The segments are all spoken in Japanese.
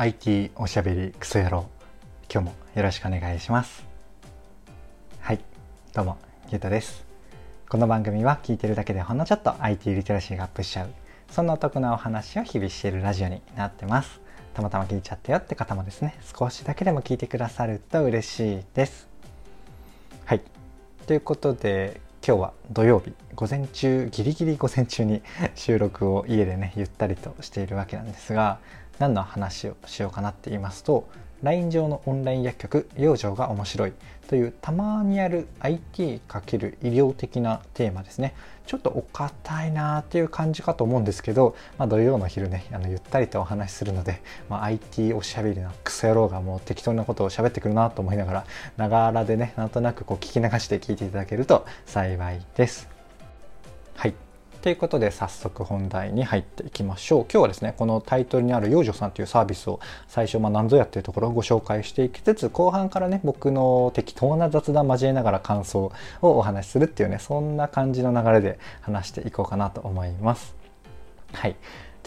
IT おしゃべりクソ野郎今日もよろしくお願いします。はいどうもゆうたです。この番組は聞いてるだけでほんのちょっと IT リテラシーがアップしちゃうそんなお得なお話を日々しているラジオになってます。たまたま聞いちゃったよって方もですね少しだけでも聞いてくださると嬉しいです。はいということで今日は土曜日午前中ギリギリ午前中に収録を家でねゆったりとしているわけなんですが何の話をしようかなって言いますと LINE 上のオンライン薬局養生が面白い。というたまにある IT× 医療的なテーマですね。ちょっとお堅いなっていう感じかと思うんですけど、まあ、土曜の昼ねあのゆったりとお話しするので、まあ、IT おしゃべりなクソ野郎がもう適当なことを喋ってくるなと思いながらながらでねなんとなくこう聞き流して聞いていただけると幸いです。はい。ということで早速本題に入っていきましょう。今日はですね、このタイトルにある養女さんというサービスを最初、まあ、何ぞやっていうところをご紹介していきつつ、後半からね、僕の適当な雑談交えながら感想をお話しするっていうね、そんな感じの流れで話していこうかなと思います。はい。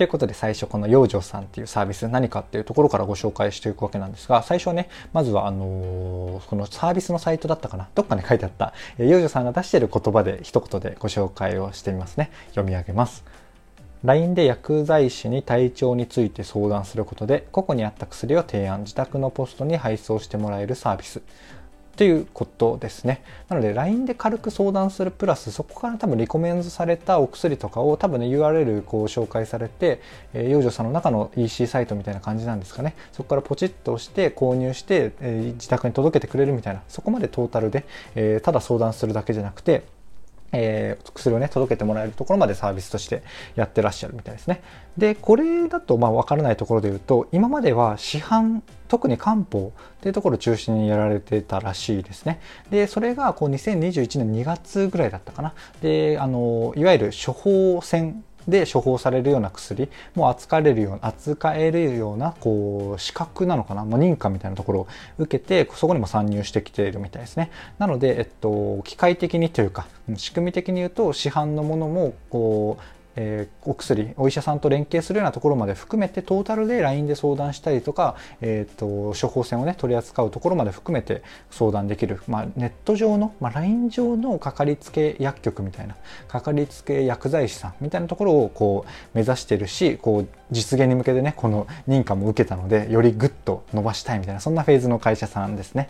ということで最初この養生さんっていうサービス何かっていうところからご紹介していくわけなんですが最初はねまずはあのー、このサービスのサイトだったかな？どっかに書いてあった。養生さんが出している言葉で一言でご紹介をしてみますね。読み上げます。LINE で薬剤師に体調について相談することで個々に合った薬を提案自宅のポストに配送してもらえるサービス。っていうことですね。なので LINE で軽く相談するプラスそこから多分リコメンズされたお薬とかを多分ね URL こう紹介されて、えー、幼女さんの中の EC サイトみたいな感じなんですかね。そこからポチッとして購入して、えー、自宅に届けてくれるみたいなそこまでトータルで、えー、ただ相談するだけじゃなくてえー、薬をね、届けてもらえるところまでサービスとしてやってらっしゃるみたいですね。で、これだと、まあ、わからないところで言うと、今までは市販、特に漢方っていうところを中心にやられてたらしいですね。で、それが、こう、2021年2月ぐらいだったかな。で、あの、いわゆる処方箋で処方されるような薬も扱れるような扱えるようなこう資格なのかな、まあ、認可みたいなところを受けてそこにも参入してきているみたいですね。なので、えっと、機械的にというか仕組み的に言うと市販のものもこうえー、お薬お医者さんと連携するようなところまで含めてトータルで LINE で相談したりとか、えーと、処方箋をね取り扱うところまで含めて相談できる、まあ、ネット上の、まあ、LINE 上のかかりつけ薬局みたいなかかりつけ薬剤師さんみたいなところをこう目指してるしこう実現に向けてねこの認可も受けたのでよりグッと伸ばしたいみたいなそんなフェーズの会社さんですね。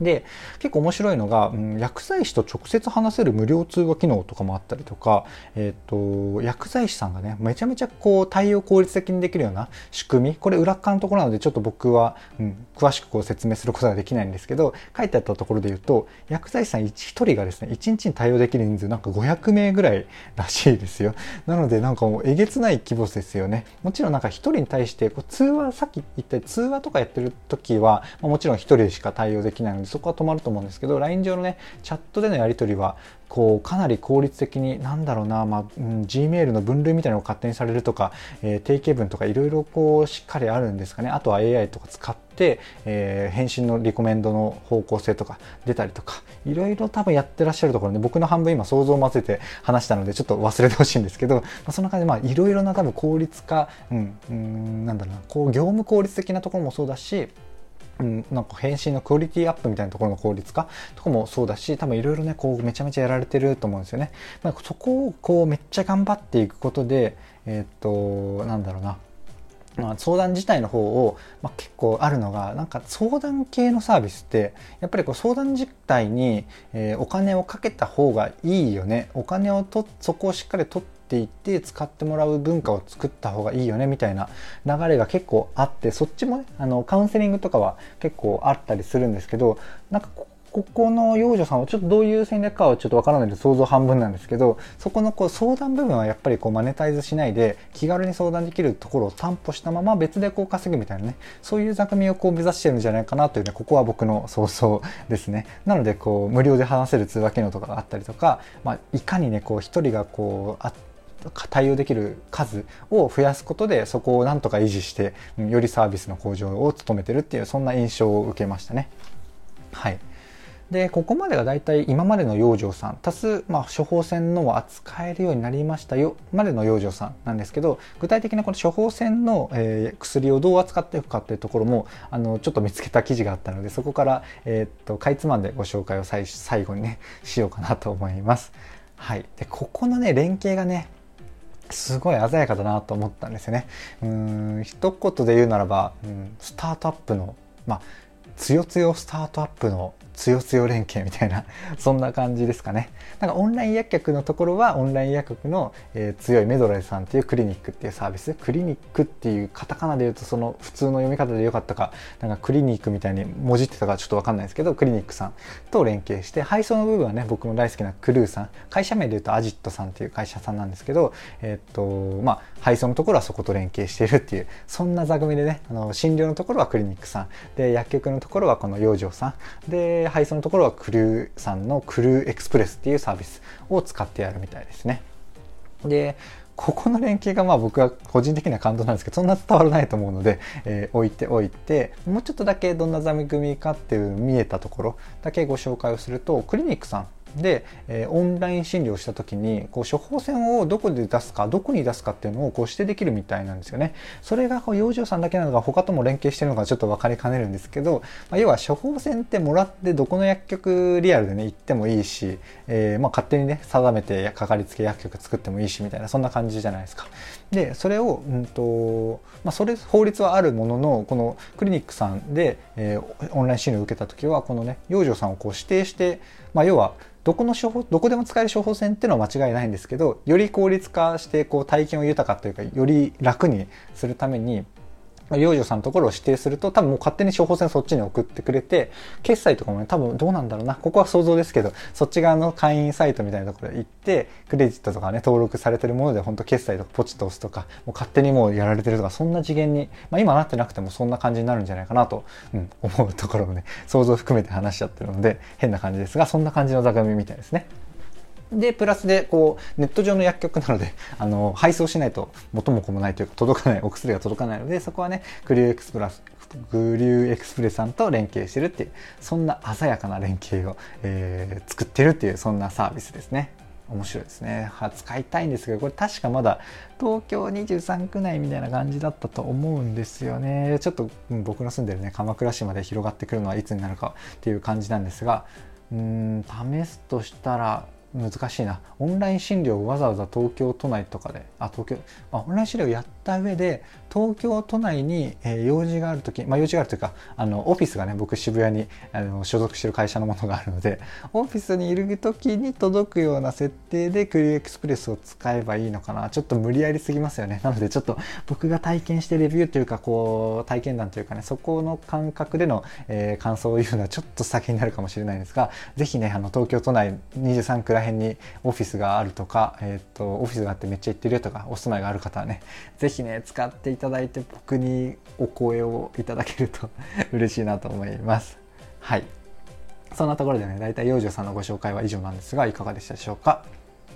で結構面白いのが、うん、薬剤師と直接話せる無料通話機能とかもあったりとか、えーと、薬剤師さんがねめちゃめちゃこう対応効率的にできるような仕組みこれ裏側のところなのでちょっと僕は、うん、詳しくこう説明することができないんですけど書いてあったところで言うと薬剤師さん1人がですね1日に対応できる人数なんか500名ぐらいらしいですよ。なのでなんかもうえげつない規模ですよね。もちろんなんか1人に対してこう通話さっき言った通話とかやってる時は、まあ、もちろん1人しか対応できないのでそこは止まると思うんですけど LINE 上のねチャットでのやり取りはこうかなり効率的になんだろうな、まあうん、Gmail の分類みたいなのを勝手にされるとか、えー、定型文とかいろいろこうしっかりあるんですかね。あとは AI とか使って、えー、返信のリコメンドの方向性とか出たりとかいろいろ多分やってらっしゃるところで僕の半分今想像を混ぜて話したのでちょっと忘れてほしいんですけど、まあ、そんな感じでいろいろな多分効率化、うん、うんなんだろうなこう業務効率的なところもそうだしうん、なんか返信のクオリティアップみたいなところの効率化とかもそうだし多分いろいろねこうめちゃめちゃやられてると思うんですよね。まあ、そこをこうめっちゃ頑張っていくことでえー、っとなんだろうなまあ、相談自体の方を、まあ、結構あるのがなんか相談系のサービスってやっぱりこう相談自体に、えー、お金をかけた方がいいよねお金をとそこをしっかり取ってっていって使ってもらう文化を作った方がいいよねみたいな流れが結構あってそっちもねあのカウンセリングとかは結構あったりするんですけどなんかここの幼女さんはちょっとどういう戦略かはちょっとわからないので想像半分なんですけどそこのこう相談部分はやっぱりこうマネタイズしないで気軽に相談できるところを担保したまま別でこう稼ぐみたいなねそういう座組をこう目指してるんじゃないかなというねここは僕の想像ですね。なのでこう無料で話せる通話機能とかがあったりとか、まあ、いかにねこう一人がこうあ対応できる数を増やすことでそこをなんとか維持してよりサービスの向上を努めてるっていうそんな印象を受けましたね。はいでここまでが大体今までの養生さん足す、まあ、処方箋のを扱えるようになりましたよまでの養生さんなんですけど具体的なこの処方箋の、えー、薬をどう扱っていくかっていうところもあのちょっと見つけた記事があったのでそこから、えー、っとかいつまんでご紹介を最最後にねしようかなと思います。はい、でここのね連携がねすごい鮮やかだなと思ったんですよね。うん一言で言うならば、うん、スタートアップのまあつよつよスタートアップのつよつよ連携みたいなそんな感じですかね。なんかオンライン薬局のところはオンライン薬局の、えー、強いメドレーさんっていうクリニックっていうサービス。クリニックっていうカタカナで言うとその普通の読み方でよかったかなんかクリニックみたいに文字ってたかちょっとわかんないですけどクリニックさんと連携して配送の部分はね僕の大好きなクルーさん。会社名で言うとアジットさんっていう会社さんなんですけどえー、っとまあ配送のところはそこと連携しているっていうそんな座組でねあの診療のところはクリニックさん。で薬局のところはこの養生さん。で配送のところはクルーさんのクルーエクスプレスっていうサービスを使ってやるみたいですね。でここの連携がまあ僕は個人的な感動なんですけどそんな伝わらないと思うので、えー、置いておいてもうちょっとだけどんな座組かっていう見えたところだけご紹介をするとクリニックさんで、えー、オンライン診療した時にこう処方箋をどこで出すかどこに出すかっていうのをこう指定できるみたいなんですよね。それがこう養生さんだけなのか他とも連携してるのかちょっと分かりかねるんですけど、まあ、要は処方箋ってもらってどこの薬局リアルでね行ってもいいし、えー、まあ勝手にね定めてかかりつけ薬局作ってもいいしみたいなそんな感じじゃないですか。でそれを、うんとまあ、それ法律はあるもののこのクリニックさんで、えー、オンライン診療を受けた時はこのね養生さんをこう指定して、まあ、要はどこの処方どこでも使える処方箋っていうのは間違いないんですけどより効率化してこう体験を豊かというかより楽にするために養女さんのところを指定すると多分もう勝手に処方箋そっちに送ってくれて決済とかもね多分どうなんだろうなここは想像ですけどそっち側の会員サイトみたいなところで行ってクレジットとかね登録されてるもので本当決済とかポチッと押すとかもう勝手にもうやられてるとかそんな次元に、まあ、今なってなくてもそんな感じになるんじゃないかなと、うん、思うところもね想像含めて話しちゃってるので変な感じですがそんな感じの座組みたいですね。で、プラスで、こう、ネット上の薬局なので、あの、配送しないと元も子もないというか、届かない、お薬が届かないので、そこはね、クリューエクスプラス、グリューエクスプレスさんと連携してるっていう、そんな鮮やかな連携を、えー、作ってるっていう、そんなサービスですね。面白いですね。は使いたいんですけど、これ確かまだ東京23区内みたいな感じだったと思うんですよね。ちょっと、僕の住んでるね、鎌倉市まで広がってくるのはいつになるかっていう感じなんですが、うーん、試すとしたら、難しいな。オンライン診療をわざわざ東京都内とかであ東京、まあ、オンライン診療やった上で東京都内に、え、用事がある時、まあ、用事があるというかあのオフィスがね僕渋谷にあの所属してる会社のものがあるのでオフィスにいる時に届くような設定でクリエクスプレスを使えばいいのかな。ちょっと無理やりすぎますよね。なのでちょっと僕が体験してレビューというかこう体験談というかねそこの感覚での、えー、感想を言うのはちょっと先になるかもしれないんですが是非ねあの東京都内23区ら辺にオフィスがあるとか、えっ、ー、とオフィスがあってめっちゃ行ってるよとかお住まいがある方はね是ひね使っていただいて僕にお声をいただけると嬉しいなと思います。はい。そんなところでね、大体養生さんのご紹介は以上なんですが、いかがでしたでしょうか？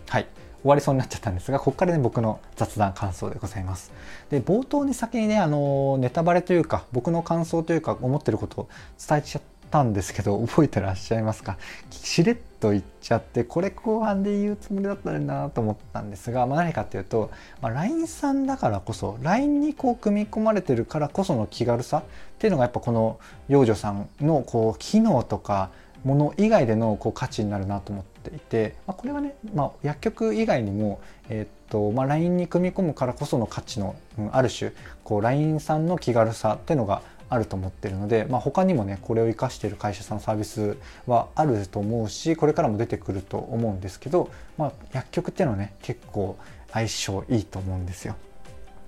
はい。終わりそうになっちゃったんですが、ここからね、僕の雑談感想でございます。で、冒頭に先にね、あの、ネタバレというか、僕の感想というか、思ってることを伝えちゃったんですけど、覚えてらっしゃいますか？しれっと言っちゃってこれ後半で言うつもりだったらなと思ったんですが、まあ、何かっていうと、まあ、LINE さんだからこそ LINE にこう組み込まれてるからこその気軽さっていうのがやっぱこの幼女さんのこう機能とかもの以外でのこう価値になるなと思っていて、まあ、これはね、まあ、薬局以外にも、えー、っとまあ、LINE に組み込むからこその価値の、ある種こう LINE さんの気軽さっていうのがあると思ってるので、まあ、他にもねこれを生かしてる会社さんのサービスはあると思うしこれからも出てくると思うんですけど、まあ、薬局っていうのはね結構相性いいと思うんですよ。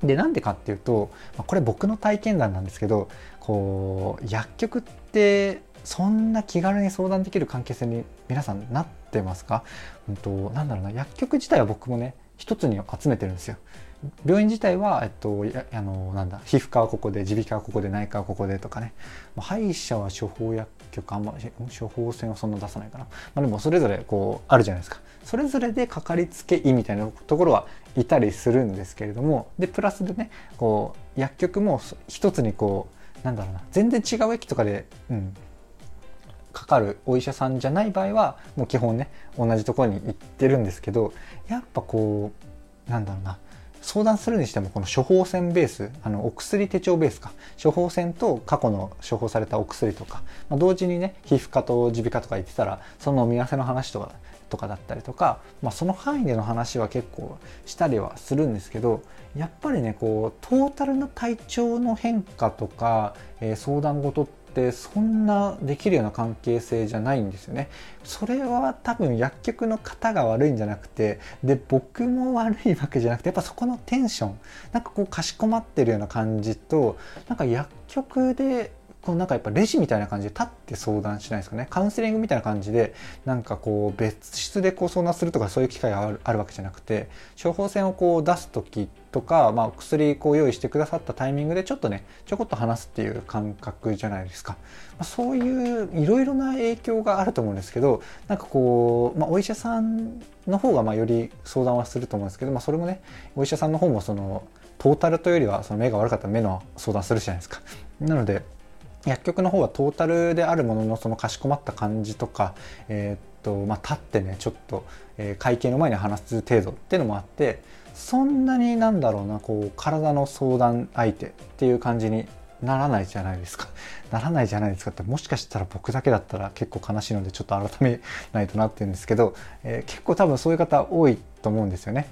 でなんでかっていうとこれ僕の体験談なんですけどこう薬局ってそんな気軽に相談できる関係性に皆さんなってますか、うんと、なんだろうな薬局自体は僕もね一つに集めてるんですよ。病院自体は、えっと、あのなんだ皮膚科はここで耳鼻科はここで内科はここでとかね。歯医者は処方薬局あんま処方箋はそんな出さないかな、まあ、でもそれぞれこうあるじゃないですか。それぞれでかかりつけ医みたいなところはいたりするんですけれどもでプラスでねこう薬局も一つにこうなんだろうな全然違う駅とかで、うん、かかるお医者さんじゃない場合はもう基本ね同じところに行ってるんですけどやっぱこうなんだろうな相談するにしてもこの処方箋ベースあのお薬手帳ベースか。処方箋と過去の処方されたお薬とか、まあ、同時にね皮膚科と耳鼻科とか言ってたらその飲み合わせの話とかとかだったりとか、まあ、その範囲での話は結構したりはするんですけどやっぱりねこうトータルの体調の変化とか、えー、相談事ってってそんなできるような関係性じゃないんですよね。それは多分薬局の方が悪いんじゃなくてで僕も悪いわけじゃなくてやっぱそこのテンションなんかこうかしこまってるような感じとなんか薬局でこうなんかやっぱレジみたいな感じで立って相談しないですかねカウンセリングみたいな感じでなんかこう別室でこう相談するとかそういう機会があるあるわけじゃなくて処方箋をこう出す時とか、まあ、薬こう用意してくださったタイミングでちょっとねちょこっと話すっていう感覚じゃないですか、まあ、そういういろいろな影響があると思うんですけどなんかこう、まあ、お医者さんの方がまあより相談はすると思うんですけど、まあ、それもねお医者さんの方もそのトータルというよりはその目が悪かったら目の相談するじゃないですか。なので薬局の方はトータルであるもののそのかしこまった感じとか、えー、っとまあ、立ってねちょっと、え、会計の前に話す程度っていうのもあってそんなになんだろうなこう体の相談相手っていう感じにならないじゃないですか。ならないじゃないですかってもしかしたら僕だけだったら結構悲しいのでちょっと改めないとなってるんですけど、えー、結構多分そういう方多いと思うんですよね。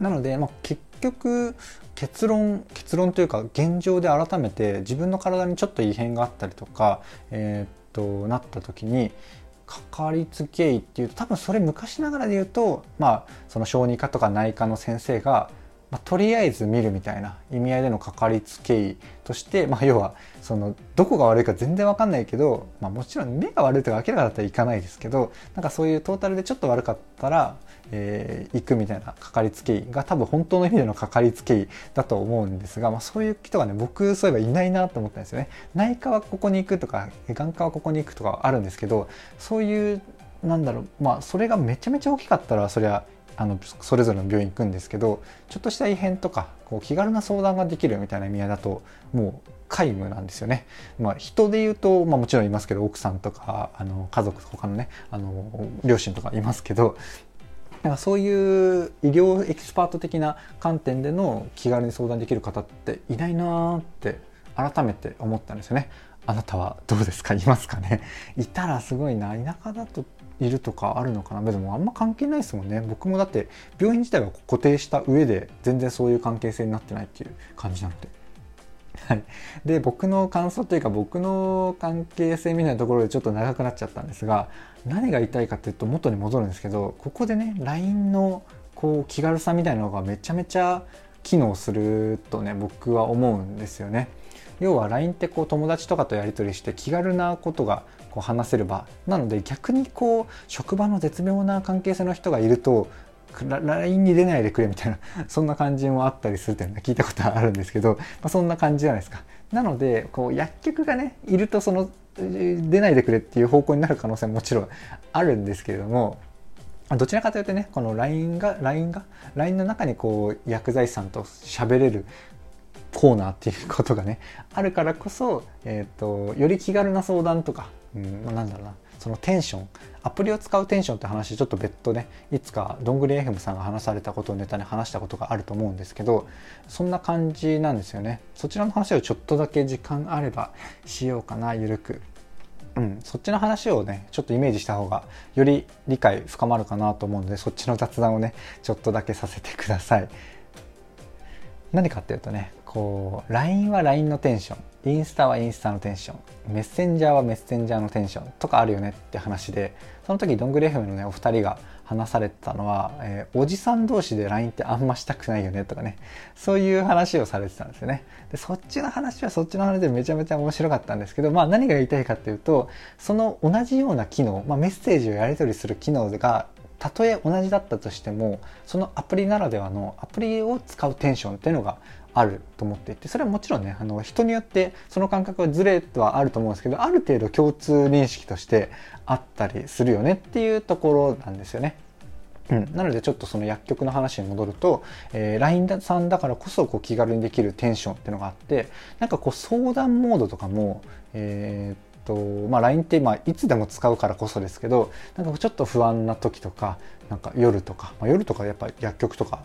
なので、まあ、結局結論結論というか現状で改めて自分の体にちょっと異変があったりとか、えー、っとなった時にかかりつけ医っていうと多分それ昔ながらで言うとまあその小児科とか内科の先生がまあ、とりあえず見るみたいな意味合いでのかかりつけ医として、まあ、要はそのどこが悪いか全然わかんないけど、まあ、もちろん目が悪いとか明らかだったらいかないですけどなんかそういうトータルでちょっと悪かったら、えー、行くみたいなかかりつけ医が多分本当の意味でのかかりつけ医だと思うんですが、まあ、そういう人がね僕そういえばいないなと思ったんですよね。内科はここに行くとか眼科はここに行くとかあるんですけどそういうなんだろうまあそれがめちゃめちゃ大きかったらそりゃあのそれぞれの病院行くんですけどちょっとした異変とかこう気軽な相談ができるみたいな意味合いだともう皆無なんですよね。まあ、人で言うと、まあ、もちろんいますけど奥さんとかあの家族他のねあの両親とかいますけどなんかそういう医療エキスパート的な観点での気軽に相談できる方っていないなーって改めて思ったんですよね。あなたはどうですか？いますかね？いたらすごいな田舎だといるとかあるのかな？でもあんま関係ないですもんね僕もだって病院自体は固定した上で全然そういう関係性になってないっていう感じなので。はい、で僕の感想というか僕の関係性みたいなところでちょっと長くなっちゃったんですが何が言いたいかっていうと元に戻るんですけどここでね LINE のこう気軽さみたいなのがめちゃめちゃ機能するとね僕は思うんですよね。要は LINE ってこう友達とかとやり取りして気軽なことがこう話せる場なので逆にこう職場の絶妙な関係性の人がいると LINE に出ないでくれみたいな そんな感じもあったりするっていうのは聞いたことあるんですけど、まあ、そんな感じじゃないですか。なのでこう薬局がねいるとその出ないでくれっていう方向になる可能性ももちろんあるんですけれどもどちらかというとねこの LINE が LINE が LINE の中にこう薬剤師さんと喋れるコーナーっていうことがねあるからこそ、えーと、より気軽な相談とか、うんまあ、なんだろうなそのテンションアプリを使うテンションって話ちょっと別途ねいつかどんぐり FM さんが話されたことをネタに話したことがあると思うんですけどそんな感じなんですよね。そちらの話をちょっとだけ時間あればしようかなゆるく。うん、そっちの話をねちょっとイメージした方がより理解深まるかなと思うのでそっちの雑談をねちょっとだけさせてください。何かっていうとねこう LINE は LINE のテンション。インスタはインスタのテンション。メッセンジャーはメッセンジャーのテンションとかあるよねって話でその時どんぐり FM のねお二人が話されてたのは、えー、おじさん同士で LINE ってあんましたくないよねとかね。そういう話をされてたんですよね。でそっちの話はそっちの話でめちゃめちゃ面白かったんですけどまあ何が言いたいかっていうとその同じような機能、まあ、メッセージをやり取りする機能がたとえ同じだったとしてもそのアプリならではのアプリを使うテンションっていうのがあると思っていてそれはもちろんねあの人によってその感覚はずれとはあると思うんですけどある程度共通認識としてあったりするよねっていうところなんですよね。うん、なのでちょっとその薬局の話に戻ると、えー、LINE さんだからこそこう気軽にできるテンションっていうのがあってなんかこう相談モードとかも、えー、っとまあ、LINE って、まあ、いつでも使うからこそですけどなんかちょっと不安な時とかなんか夜とか、まあ、夜とかやっぱ薬局とか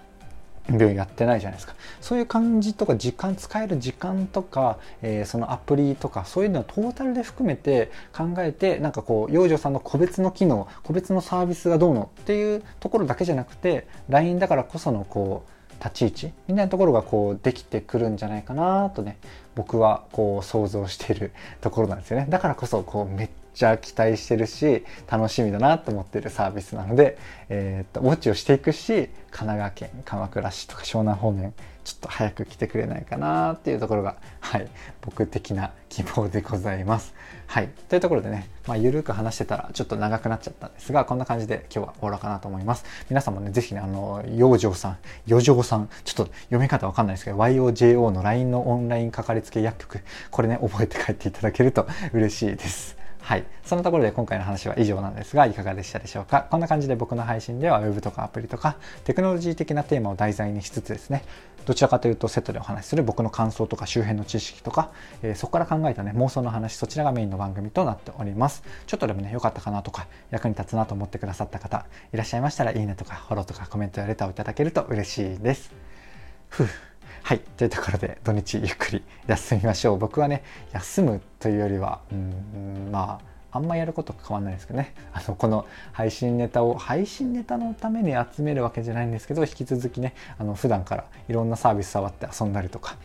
病院やってないじゃないですか。そういう感じとか時間使える時間とか、えー、そのアプリとかそういうのをトータルで含めて考えてなんかこう養生さんの個別の機能個別のサービスがどうのっていうところだけじゃなくて LINE だからこそのこう立ち位置みたいなところがこうできてくるんじゃないかなとね僕はこう想像しているところなんですよね。だからこそこうめっちゃ期待してるし楽しみだなと思ってるサービスなので、えー、っとウォッチをしていくし神奈川県鎌倉市とか湘南方面ちょっと早く来てくれないかなっていうところが、はい、僕的な希望でございます。はい。というところでね、まあ、ゆるく話してたらちょっと長くなっちゃったんですが、こんな感じで今日は終わろうかなと思います。皆さんもね、ぜひね、あの、養生さん、余剰さん、ちょっと読み方わかんないですけど、YOJO の LINE のオンラインかかりつけ薬局、これね、覚えて帰っていただけると嬉しいです。はい。そのところで今回の話は以上なんですが、いかがでしたでしょうか？こんな感じで僕の配信では Web とかアプリとかテクノロジー的なテーマを題材にしつつですね、どちらかというとセットでお話しする僕の感想とか周辺の知識とか、えー、そこから考えたね、妄想の話、そちらがメインの番組となっております。ちょっとでもね、良かったかなとか、役に立つなと思ってくださった方、いらっしゃいましたら、いいねとか、フォローとかコメントやレターをいただけると嬉しいです。ふうはい。というところで、土日ゆっくり休みましょう。僕はね、休むというよりは、うん、まあ、あんまやること変わんないですけどねあのこの配信ネタを配信ネタのために集めるわけじゃないんですけど引き続きねあの普段からいろんなサービス触って遊んだりとか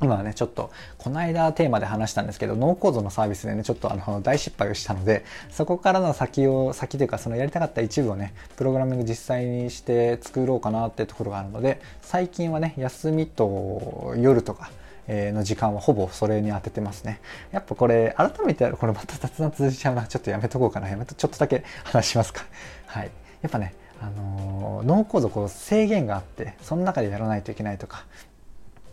今はね、ちょっと、この間テーマで話したんですけど、ノーコードのサービスでね、ちょっとあの、大失敗をしたので、そこからの先を、先というか、そのやりたかった一部をね、プログラミング実際にして作ろうかなってところがあるので、最近はね、休みと夜とか、の時間はほぼそれに当ててますね。やっぱこれ、改めてやるこれまた雑談続いちゃうな。ちょっとやめとこうかな。やめと、ちょっとだけ話しますか。はい。やっぱね、あのー、ノーコードこう制限があって、その中でやらないといけないとか、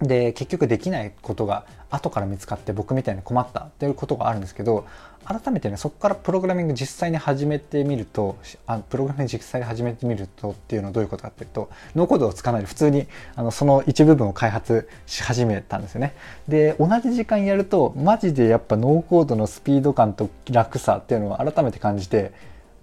で結局できないことが後から見つかって僕みたいに困ったっていうことがあるんですけど改めてねそこからプログラミング実際に始めてみるとあプログラミング実際に始めてみるとっていうのはどういうことかっていうとノーコードを使わないで普通にあのその一部分を開発し始めたんですよね。で同じ時間やるとマジでやっぱノーコードのスピード感と楽さっていうのを改めて感じて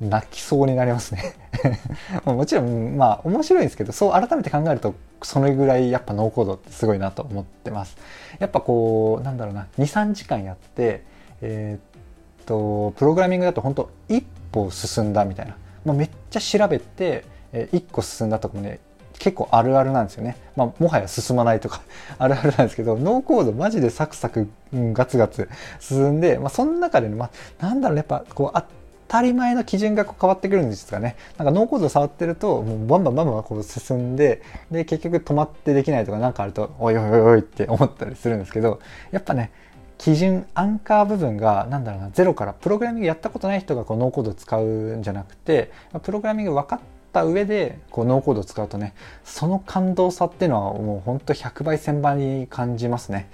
泣きそうになりますね。もちろんまあ面白いんですけどそう改めて考えるとそれぐらいやっぱノーコードってすごいなと思ってます。やっぱこうなんだろうな23時間やってえー、っとプログラミングだと本当一歩進んだみたいな、まあ、めっちゃ調べて、えー、1個進んだとかもね結構あるあるなんですよね。まあ、もはや進まないとか あるあるなんですけど、ノーコードマジでサクサク、うん、ガツガツ進んで、まあ、その中でね、まあ、なんだろう、やっぱこう、あったり前の基準がこう変わってくるんですかね。なんかノーコード触ってると、もうバンバンバンバンこう進んで、で、結局止まってできないとか何かあると、おいおいおいおいって思ったりするんですけど、やっぱね、基準、アンカー部分が、何だろうな、ゼロから、プログラミングやったことない人がこうノーコード使うんじゃなくて、プログラミング分かっった上でこうノーコードを使うとねその感動さっていうのはもうほんと100倍1000倍に感じますね。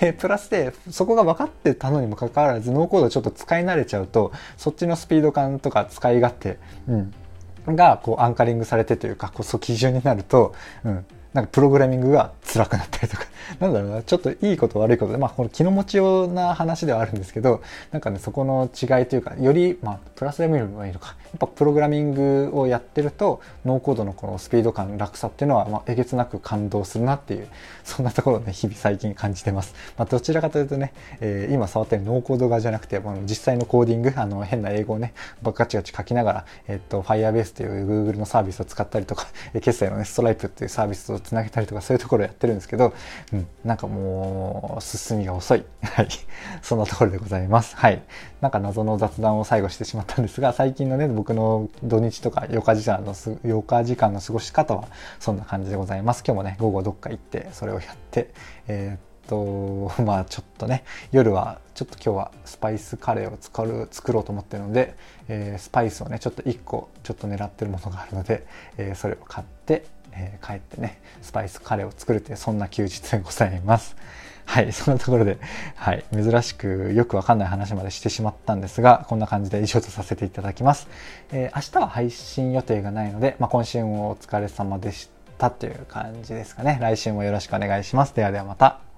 でプラスでそこが分かってたのにもかかわらずノーコードちょっと使い慣れちゃうとそっちのスピード感とか使い勝手、うん、がこうアンカリングされてというかこう基準になると、うん、なんかプログラミングが辛くなったりとか、なんだろうな、ちょっといいこと悪いこと。で、まあこの気の持ちような話ではあるんですけど、なんかね、そこの違いというか、より、まあプラスで見るのがいいのか、やっぱプログラミングをやってると、ノーコードのこのスピード感、楽さっていうのは、まあえげつなく感動するなっていう、そんなところをね、日々最近感じてます。まあどちらかというとね、えー、今触ってるノーコード側じゃなくて、まあ、実際のコーディング、あの変な英語をね、ガチガチ書きながら、えっと、Firebase という Google のサービスを使ったりとか、決済のね、ストライプっていうサービスをつなげたりとか、そういうところをやってるんですけど、うん、なんかもう、進みが遅い。はい。そんなところでございます。はい。なんか謎の雑談を最後してしまったんですが、最近のね、僕の土日とか8日時間のす、8日時間の過ごし方は、そんな感じでございます。今日もね、午後どっか行って、それをやって、えー、っと、まあちょっとね、夜はちょっと今日はスパイスカレーを作る作ろうと思ってるので、えー、スパイスをね、ちょっと1個ちょっと狙ってるものがあるので、えー、それを買って、え、帰ってね、スパイスカレーを作るという、そんな休日でございます。はい、そんなところで、はい、珍しくよくわかんない話までしてしまったんですが、こんな感じで以上とさせていただきます。えー、明日は配信予定がないので、まあ、今週もお疲れ様でしたという感じですかね。来週もよろしくお願いします。ではではまた。